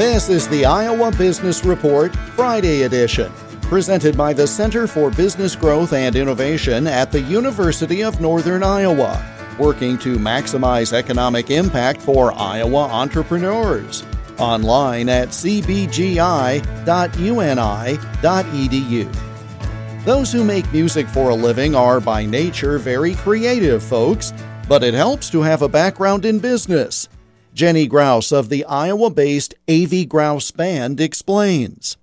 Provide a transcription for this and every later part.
This is the Iowa Business Report Friday edition, presented by the Center for Business Growth and Innovation at the University of Northern Iowa, working to maximize economic impact for Iowa entrepreneurs. Online at cbgi.uni.edu. Those who make music for a living are by nature very creative folks, but it helps to have a background in business. Jenny Grouse of the Iowa based Avey Grouse Band explains.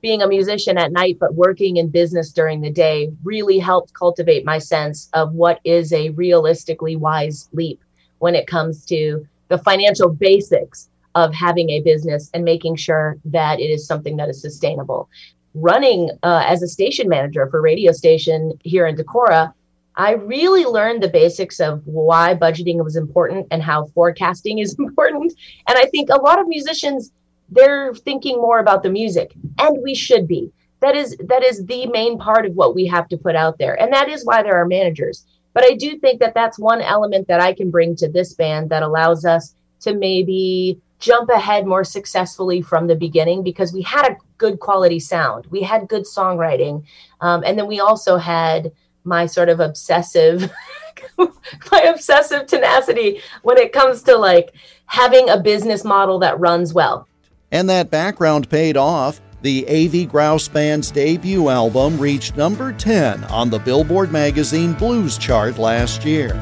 Being a musician at night, but working in business during the day really helped cultivate my sense of what is a realistically wise leap when it comes to the financial basics of having a business and making sure that it is something that is sustainable. Running uh, as a station manager for radio station here in Decorah, I really learned the basics of why budgeting was important and how forecasting is important. And I think a lot of musicians they're thinking more about the music and we should be. That is that is the main part of what we have to put out there. And that is why there are managers. But I do think that that's one element that I can bring to this band that allows us to maybe jump ahead more successfully from the beginning because we had a good quality sound. We had good songwriting. Um, and then we also had my sort of obsessive my obsessive tenacity when it comes to like having a business model that runs well. And that background paid off. The Avey Grouse Band's debut album reached number 10 on the Billboard Magazine Blues chart last year.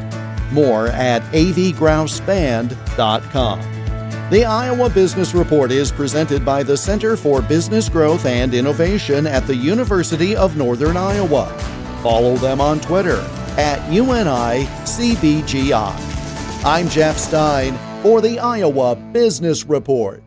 More at avgrouseband.com. The Iowa Business Report is presented by the Center for Business Growth and Innovation at the University of Northern Iowa. Follow them on Twitter at UNICBGI. I'm Jeff Stein for the Iowa Business Report.